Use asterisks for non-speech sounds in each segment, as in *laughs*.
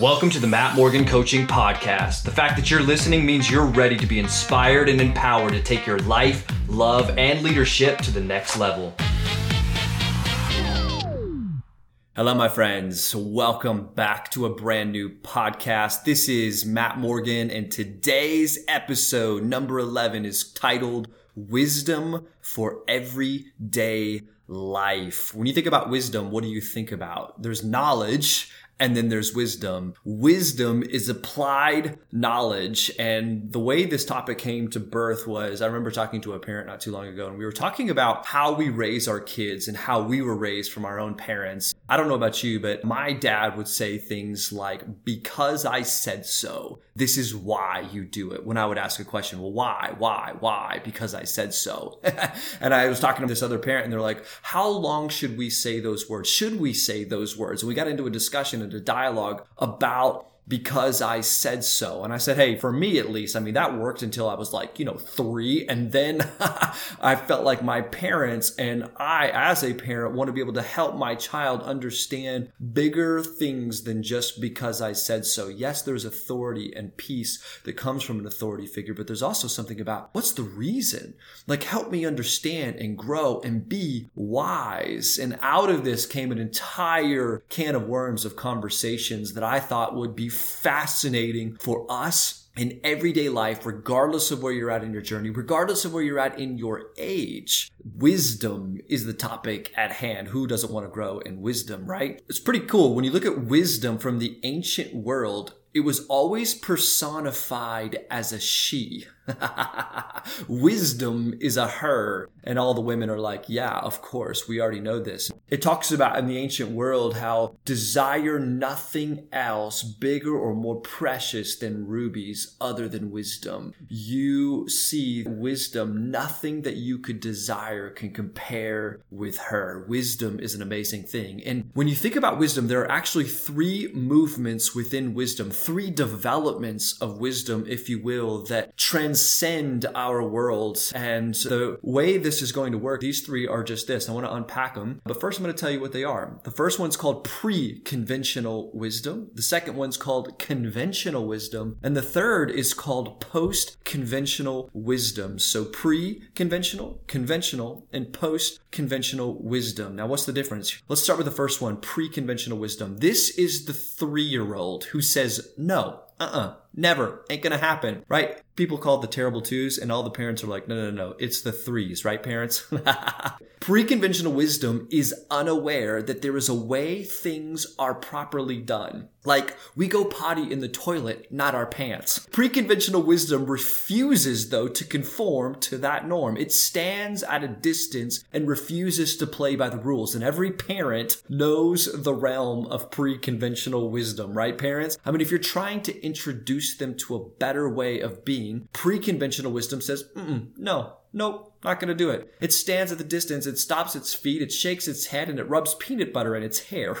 Welcome to the Matt Morgan Coaching Podcast. The fact that you're listening means you're ready to be inspired and empowered to take your life, love, and leadership to the next level. Hello, my friends. Welcome back to a brand new podcast. This is Matt Morgan, and today's episode, number 11, is titled Wisdom for Everyday Life. When you think about wisdom, what do you think about? There's knowledge and then there's wisdom. Wisdom is applied knowledge. And the way this topic came to birth was I remember talking to a parent not too long ago, and we were talking about how we raise our kids and how we were raised from our own parents. I don't know about you, but my dad would say things like, because I said so, this is why you do it. When I would ask a question, well, why, why, why? Because I said so. *laughs* and I was talking to this other parent and they're like, how long should we say those words? Should we say those words? And we got into a discussion and a dialogue about because I said so. And I said, hey, for me at least, I mean, that worked until I was like, you know, three. And then *laughs* I felt like my parents and I, as a parent, want to be able to help my child understand bigger things than just because I said so. Yes, there's authority and peace that comes from an authority figure, but there's also something about what's the reason? Like, help me understand and grow and be wise. And out of this came an entire can of worms of conversations that I thought would be fascinating for us in everyday life, regardless of where you're at in your journey, regardless of where you're at in your age. Wisdom is the topic at hand. Who doesn't want to grow in wisdom, right? It's pretty cool. When you look at wisdom from the ancient world, it was always personified as a she. *laughs* Wisdom is a her. And all the women are like, yeah, of course, we already know this. It talks about in the ancient world how desire nothing else bigger or more precious than rubies other than wisdom. You see wisdom, nothing that you could desire can compare with her. Wisdom is an amazing thing. And when you think about wisdom, there are actually three movements within wisdom, three developments of wisdom, if you will, that transcend our worlds. And the way this is going to work, these three are just this. I want to unpack them. But first, I'm going to tell you what they are. The first one's called pre conventional wisdom. The second one's called conventional wisdom. And the third is called post conventional wisdom. So pre conventional, conventional, and post conventional wisdom. Now, what's the difference? Let's start with the first one pre conventional wisdom. This is the three year old who says, no, uh uh-uh, uh, never, ain't gonna happen, right? People call it the terrible twos, and all the parents are like, no, no, no, it's the threes, right, parents? *laughs* Pre conventional wisdom is unaware that there is a way things are properly done. Like, we go potty in the toilet, not our pants. Pre conventional wisdom refuses, though, to conform to that norm. It stands at a distance and refuses to play by the rules. And every parent knows the realm of pre conventional wisdom, right, parents? I mean, if you're trying to introduce them to a better way of being, pre conventional wisdom says, no, nope not going to do it. It stands at the distance, it stops its feet, it shakes its head, and it rubs peanut butter in its hair.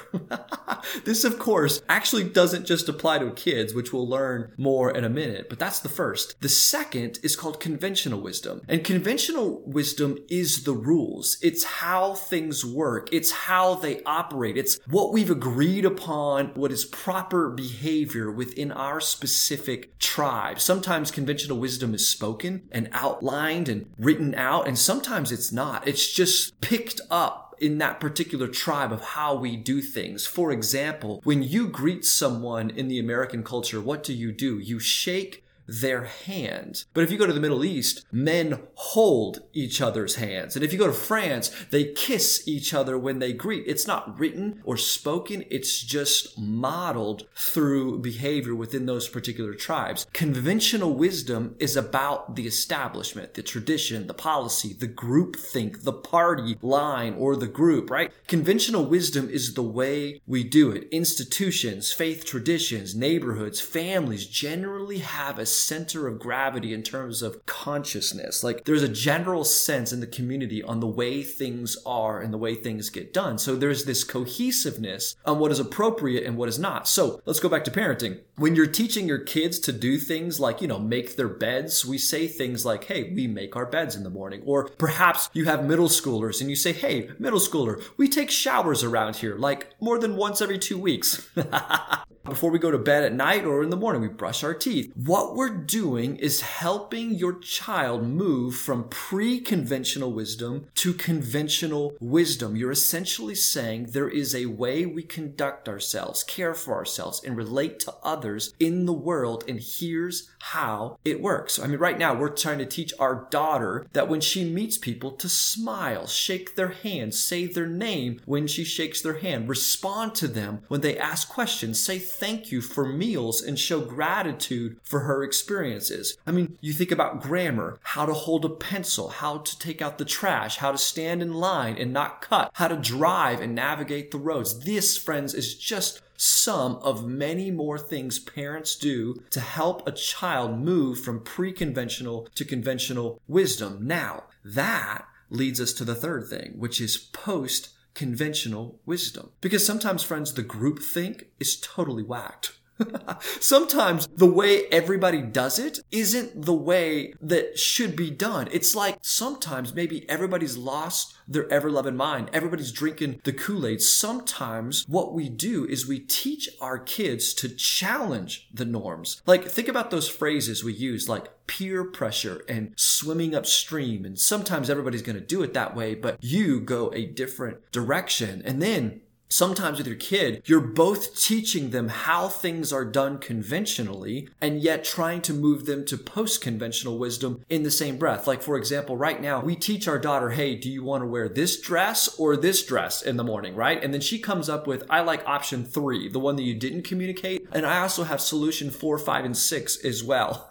*laughs* this, of course, actually doesn't just apply to kids, which we'll learn more in a minute, but that's the first. The second is called conventional wisdom. And conventional wisdom is the rules. It's how things work. It's how they operate. It's what we've agreed upon, what is proper behavior within our specific tribe. Sometimes conventional wisdom is spoken and outlined and written out out, and sometimes it's not. It's just picked up in that particular tribe of how we do things. For example, when you greet someone in the American culture, what do you do? You shake their hand. But if you go to the Middle East, men hold each other's hands. And if you go to France, they kiss each other when they greet. It's not written or spoken, it's just modeled through behavior within those particular tribes. Conventional wisdom is about the establishment, the tradition, the policy, the group think, the party line, or the group, right? Conventional wisdom is the way we do it. Institutions, faith traditions, neighborhoods, families generally have a center of gravity in terms of consciousness. Like there's a general sense in the community on the way things are and the way things get done. So there's this cohesiveness on what is appropriate and what is not. So let's go back to parenting. When you're teaching your kids to do things like, you know, make their beds, we say things like, hey, we make our beds in the morning. Or perhaps you have middle schoolers and you say, hey, middle schooler, we take showers around here like more than once every two weeks. *laughs* before we go to bed at night or in the morning, we brush our teeth. What we're doing is helping your child move from pre conventional wisdom to conventional wisdom. You're essentially saying there is a way we conduct ourselves, care for ourselves, and relate to others in the world, and here's how it works. I mean, right now, we're trying to teach our daughter that when she meets people, to smile, shake their hand, say their name when she shakes their hand, respond to them when they ask questions, say thank you for meals, and show gratitude for her experiences. I mean, you think about grammar, how to hold a pencil, how to take out the trash, how to stand in line and not cut, how to drive and navigate the roads. This, friends, is just some of many more things parents do to help a child move from pre conventional to conventional wisdom. Now, that leads us to the third thing, which is post conventional wisdom. Because sometimes, friends, the group think is totally whacked. *laughs* Sometimes the way everybody does it isn't the way that should be done. It's like sometimes maybe everybody's lost their ever loving mind. Everybody's drinking the Kool Aid. Sometimes what we do is we teach our kids to challenge the norms. Like, think about those phrases we use, like peer pressure and swimming upstream. And sometimes everybody's going to do it that way, but you go a different direction. And then sometimes with your kid, you're both teaching them how things are done conventionally and yet trying to move them to post conventional wisdom in the same breath. Like, for example, right now, we teach our daughter, hey, do you want to wear this dress or this dress in the morning, right? And then she comes up with, I like option three, the one that you didn't communicate. And I also have solution four, five, and six as well.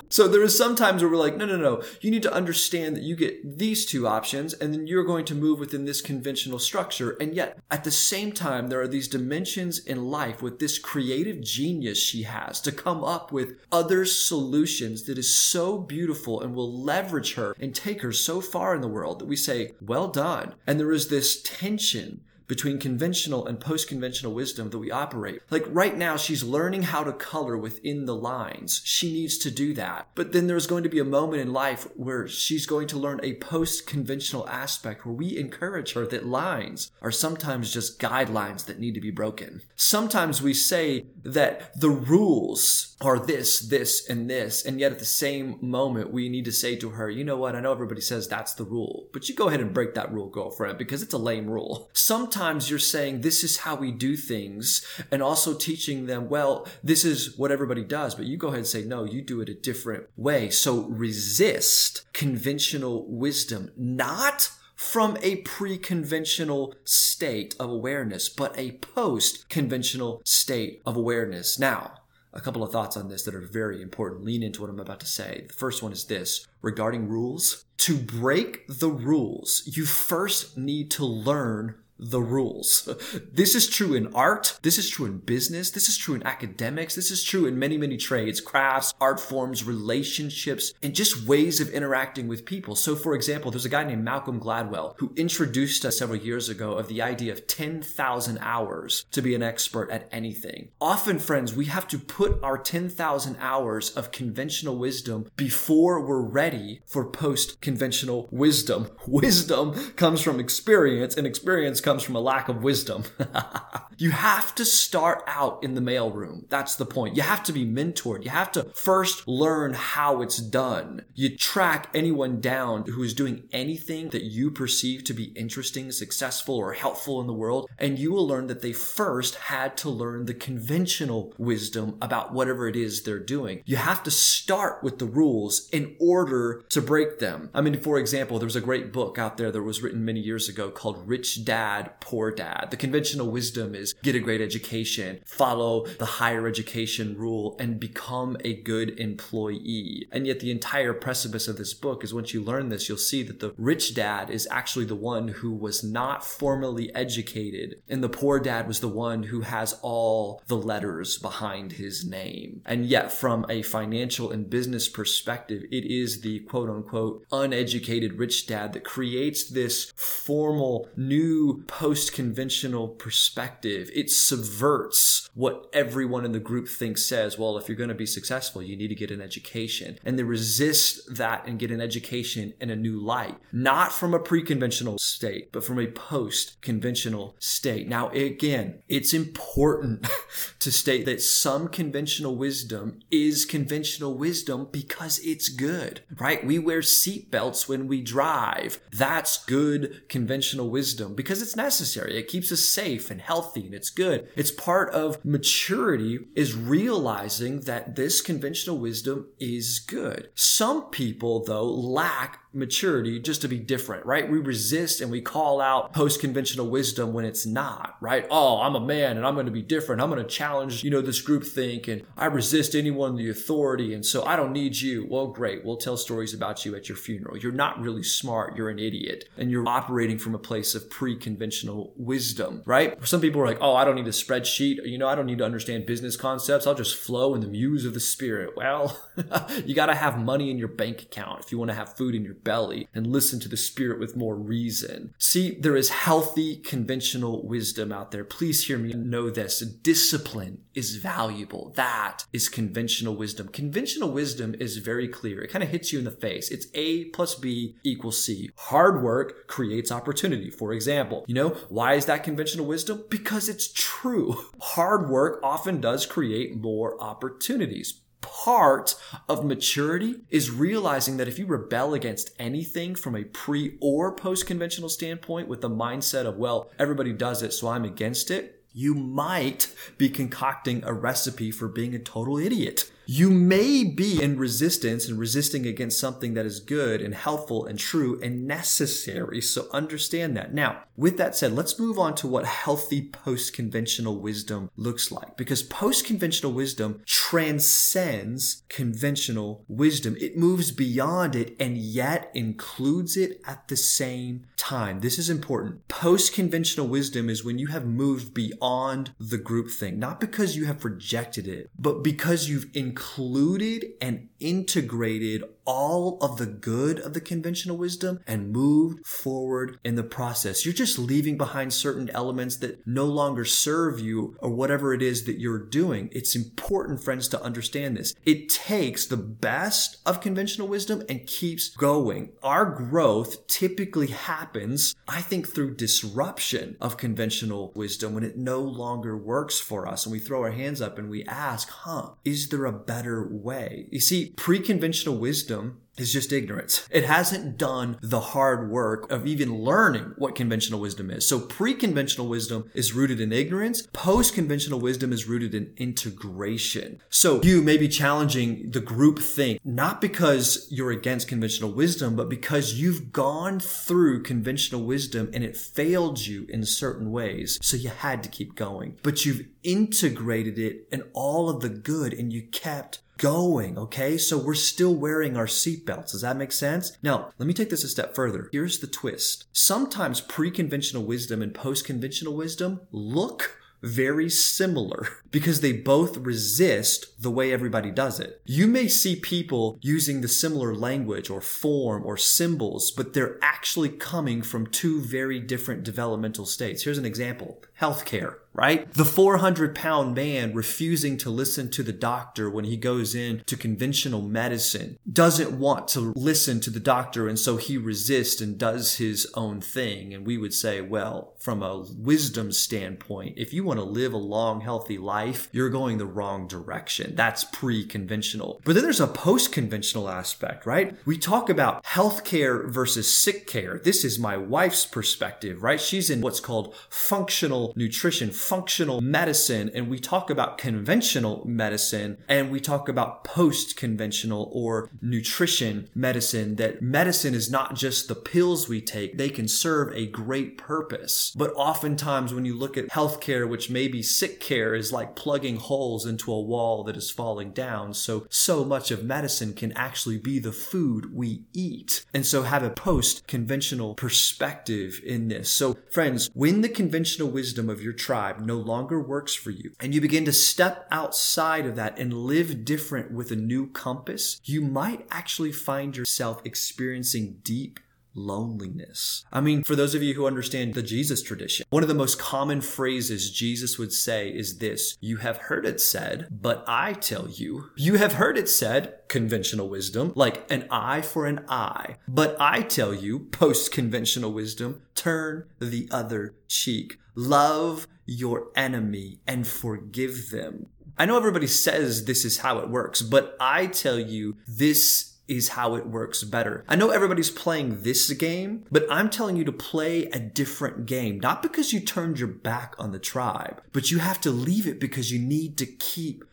*laughs* so there is sometimes where we're like, no, no, no, you need to understand that you get these two options and then you're going to move within this conventional structure. And yet at the same time, there are these dimensions in life with this creative genius she has to come up with other solutions that is so beautiful and will leverage her and take her so far in the world that we say, well done. And there is this tension between conventional and post conventional wisdom that we operate. Like right now, she's learning how to color within the lines. She needs to do that. But then there's going to be a moment in life where she's going to learn a post conventional aspect where we encourage her that lines are sometimes just guidelines that need to be broken. Sometimes we say that the rules are this, this, and this. And yet at the same moment, we need to say to her, you know what? I know everybody says that's the rule, but you go ahead and break that rule, girlfriend, because it's a lame rule. Sometimes you're saying this is how we do things and also teaching them, well, this is what everybody does, but you go ahead and say, no, you do it a different way. So resist conventional wisdom, not from a pre conventional state of awareness, but a post conventional state of awareness. Now, a couple of thoughts on this that are very important. Lean into what I'm about to say. The first one is this regarding rules. To break the rules, you first need to learn the rules. *laughs* This is true in art. This is true in business. This is true in academics. This is true in many, many trades, crafts, art forms, relationships, and just ways of interacting with people. So, for example, there's a guy named Malcolm Gladwell who introduced us several years ago of the idea of 10,000 hours to be an expert at anything. Often, friends, we have to put our 10,000 hours of conventional wisdom before we're ready for post conventional wisdom. *laughs* Wisdom comes from experience, and experience comes from a lack of wisdom. *laughs* you have to start out in the mailroom. That's the point. You have to be mentored. You have to first learn how it's done. You track anyone down who is doing anything that you perceive to be interesting, successful, or helpful in the world, and you will learn that they first had to learn the conventional wisdom about whatever it is they're doing. You have to start with the rules in order to break them. I mean, for example, there was a great book out there that was written many years ago called Rich Dad dad, poor dad. The conventional wisdom is get a great education, follow the higher education rule, and become a good employee. And yet, the entire precipice of this book is once you learn this, you'll see that the rich dad is actually the one who was not formally educated, and the poor dad was the one who has all the letters behind his name. And yet, from a financial and business perspective, it is the quote unquote uneducated rich dad that creates this formal new post conventional perspective. It subverts what everyone in the group thinks says, well, if you're going to be successful, you need to get an education. And they resist that and get an education in a new light, not from a pre conventional state, but from a post conventional state. Now, again, it's important *laughs* to state that some conventional wisdom is conventional wisdom because it's good, right? We wear seatbelts when we drive. That's good conventional wisdom because it's necessary. It keeps us safe and healthy and it's good. It's part of maturity is realizing that this conventional wisdom is good. Some people though lack maturity just to be different, right? We resist and we call out post conventional wisdom when it's not, right? Oh, I'm a man and I'm going to be different. I'm going to challenge, you know, this group think and I resist anyone the authority. And so I don't need you. Well, great. We'll tell stories about you at your funeral. You're not really smart. You're an idiot and you're operating from a place of pre conventional wisdom, right? Some people are like, oh, I don't need a spreadsheet. You know, I don't need to understand business concepts. I'll just flow in the muse of the spirit. Well, *laughs* you got to have money in your bank account if you want to have food in your belly and listen to the spirit with more reason. See, there is healthy conventional wisdom out there. Please hear me know this. Discipline is valuable. That is conventional wisdom. Conventional wisdom is very clear. It kind of hits you in the face. It's A plus B equals C. Hard work creates opportunity. For example, you know, why is that conventional wisdom? Because it's true. *laughs* Hard work often does create more opportunities part of maturity is realizing that if you rebel against anything from a pre or post conventional standpoint with the mindset of, well, everybody does it, so I'm against it, you might be concocting a recipe for being a total idiot. You may be in resistance and resisting against something that is good and helpful and true and necessary. So understand that. Now, with that said, let's move on to what healthy post conventional wisdom looks like because post conventional wisdom transcends conventional wisdom. It moves beyond it and yet includes it at the same time. This is important. Post conventional wisdom is when you have moved beyond the group thing, not because you have rejected it, but because you've included included and integrated all of the good of the conventional wisdom and moved forward in the process. You're just leaving behind certain elements that no longer serve you or whatever it is that you're doing. It's important, friends, to understand this. It takes the best of conventional wisdom and keeps going. Our growth typically happens, I think, through disruption of conventional wisdom when it no longer works for us and we throw our hands up and we ask, huh, is there a better way? You see, pre-conventional wisdom is just ignorance. It hasn't done the hard work of even learning what conventional wisdom is. So pre-conventional wisdom is rooted in ignorance. Post-conventional wisdom is rooted in integration. So you may be challenging the group think, not because you're against conventional wisdom, but because you've gone through conventional wisdom and it failed you in certain ways. So you had to keep going, but you've integrated it and all of the good and you kept going. Okay. So we're still wearing our seatbelts. Does that make sense? Now, let me take this a step further. Here's the twist. Sometimes pre-conventional wisdom and post-conventional wisdom look very similar *laughs* because they both resist the way everybody does it. You may see people using the similar language or form or symbols, but they're actually coming from two very different developmental states. Here's an example. Healthcare right? The 400 pound man refusing to listen to the doctor when he goes in to conventional medicine doesn't want to listen to the doctor. And so he resists and does his own thing. And we would say, well, from a wisdom standpoint, if you want to live a long, healthy life, you're going the wrong direction. That's pre conventional. But then there's a post conventional aspect, right? We talk about healthcare versus sick care. This is my wife's perspective, right? She's in what's called functional nutrition functional medicine and we talk about conventional medicine and we talk about post conventional or nutrition medicine, that medicine is not just the pills we take, they can serve a great purpose. But oftentimes, when you look at healthcare, which may be sick care, is like plugging holes into a wall that is falling down. So, so much of medicine can actually be the food we eat. And so, have a post conventional perspective in this. So, friends, when the conventional wisdom of your tribe no longer works for you, and you begin to step outside of that and live different with a new compass, you might actually find yourself experiencing deep loneliness. I mean, for those of you who understand the Jesus tradition, one of the most common phrases Jesus would say is this You have heard it said, but I tell you. You have heard it said, conventional wisdom, like an eye for an eye. But I tell you, post conventional wisdom, turn the other cheek. Love your enemy and forgive them. I know everybody says this is how it works, but I tell you, this is how it works better. I know everybody's playing this game, but I'm telling you to play a different game. Not because you turned your back on the tribe, but you have to leave it because you need to keep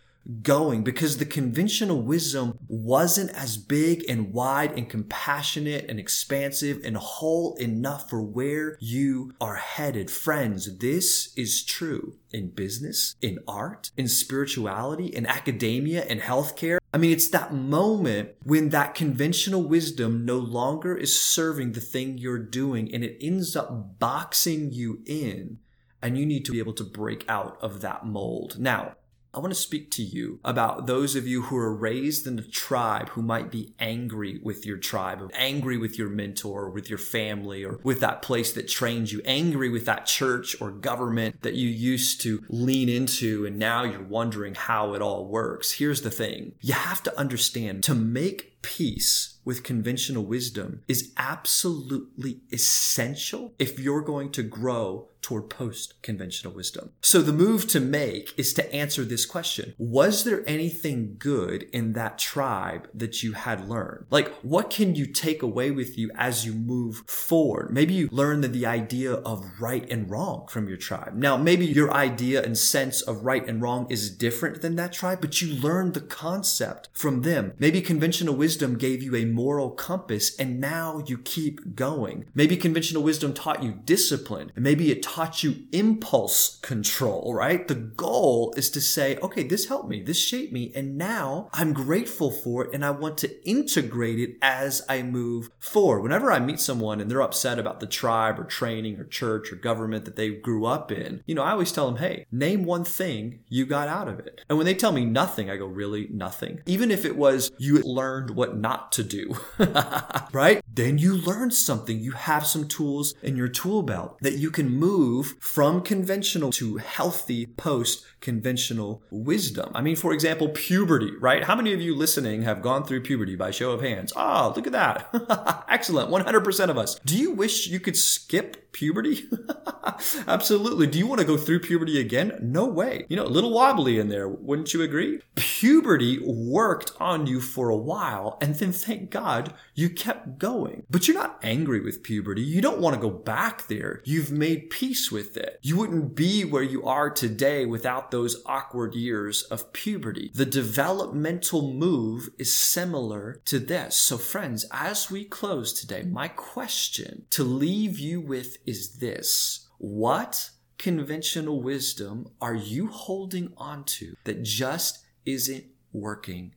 going because the conventional wisdom wasn't as big and wide and compassionate and expansive and whole enough for where you are headed. Friends, this is true in business, in art, in spirituality, in academia, in healthcare. I mean, it's that moment when that conventional wisdom no longer is serving the thing you're doing and it ends up boxing you in and you need to be able to break out of that mold. Now, I want to speak to you about those of you who are raised in a tribe who might be angry with your tribe, angry with your mentor, or with your family, or with that place that trained you, angry with that church or government that you used to lean into, and now you're wondering how it all works. Here's the thing you have to understand to make peace with conventional wisdom is absolutely essential if you're going to grow toward post conventional wisdom. So the move to make is to answer this question. Was there anything good in that tribe that you had learned? Like, what can you take away with you as you move forward? Maybe you learned the idea of right and wrong from your tribe. Now, maybe your idea and sense of right and wrong is different than that tribe, but you learned the concept from them. Maybe conventional wisdom gave you a moral compass and now you keep going. Maybe conventional wisdom taught you discipline maybe it taught you impulse control, right? The goal is to say, okay, this helped me, this shaped me, and now I'm grateful for it and I want to integrate it as I move forward. Whenever I meet someone and they're upset about the tribe or training or church or government that they grew up in, you know, I always tell them, hey, name one thing you got out of it. And when they tell me nothing, I go, really? Nothing? Even if it was you learned what not to do, *laughs* right? Then you learn something. You have some tools in your tool belt that you can move from conventional to healthy post conventional wisdom. I mean, for example, puberty, right? How many of you listening have gone through puberty by show of hands? Ah, oh, look at that. *laughs* Excellent. 100% of us. Do you wish you could skip puberty? *laughs* Absolutely. Do you want to go through puberty again? No way. You know, a little wobbly in there, wouldn't you agree? Puberty worked on you for a while, and then thank God you kept going. But you're not angry with puberty. You don't want to go back there. You've made peace with it. You wouldn't be where you are today without those awkward years of puberty. The developmental move is similar to this. So, friends, as we close today, my question to leave you with is this What conventional wisdom are you holding on to that just isn't working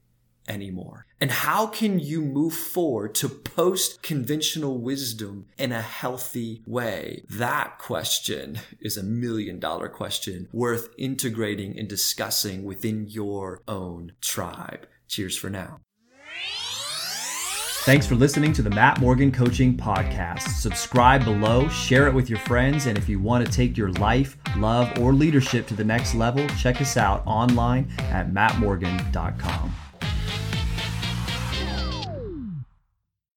anymore? And how can you move forward to post conventional wisdom in a healthy way? That question is a million dollar question worth integrating and discussing within your own tribe. Cheers for now. Thanks for listening to the Matt Morgan Coaching Podcast. Subscribe below, share it with your friends, and if you want to take your life, love, or leadership to the next level, check us out online at mattmorgan.com.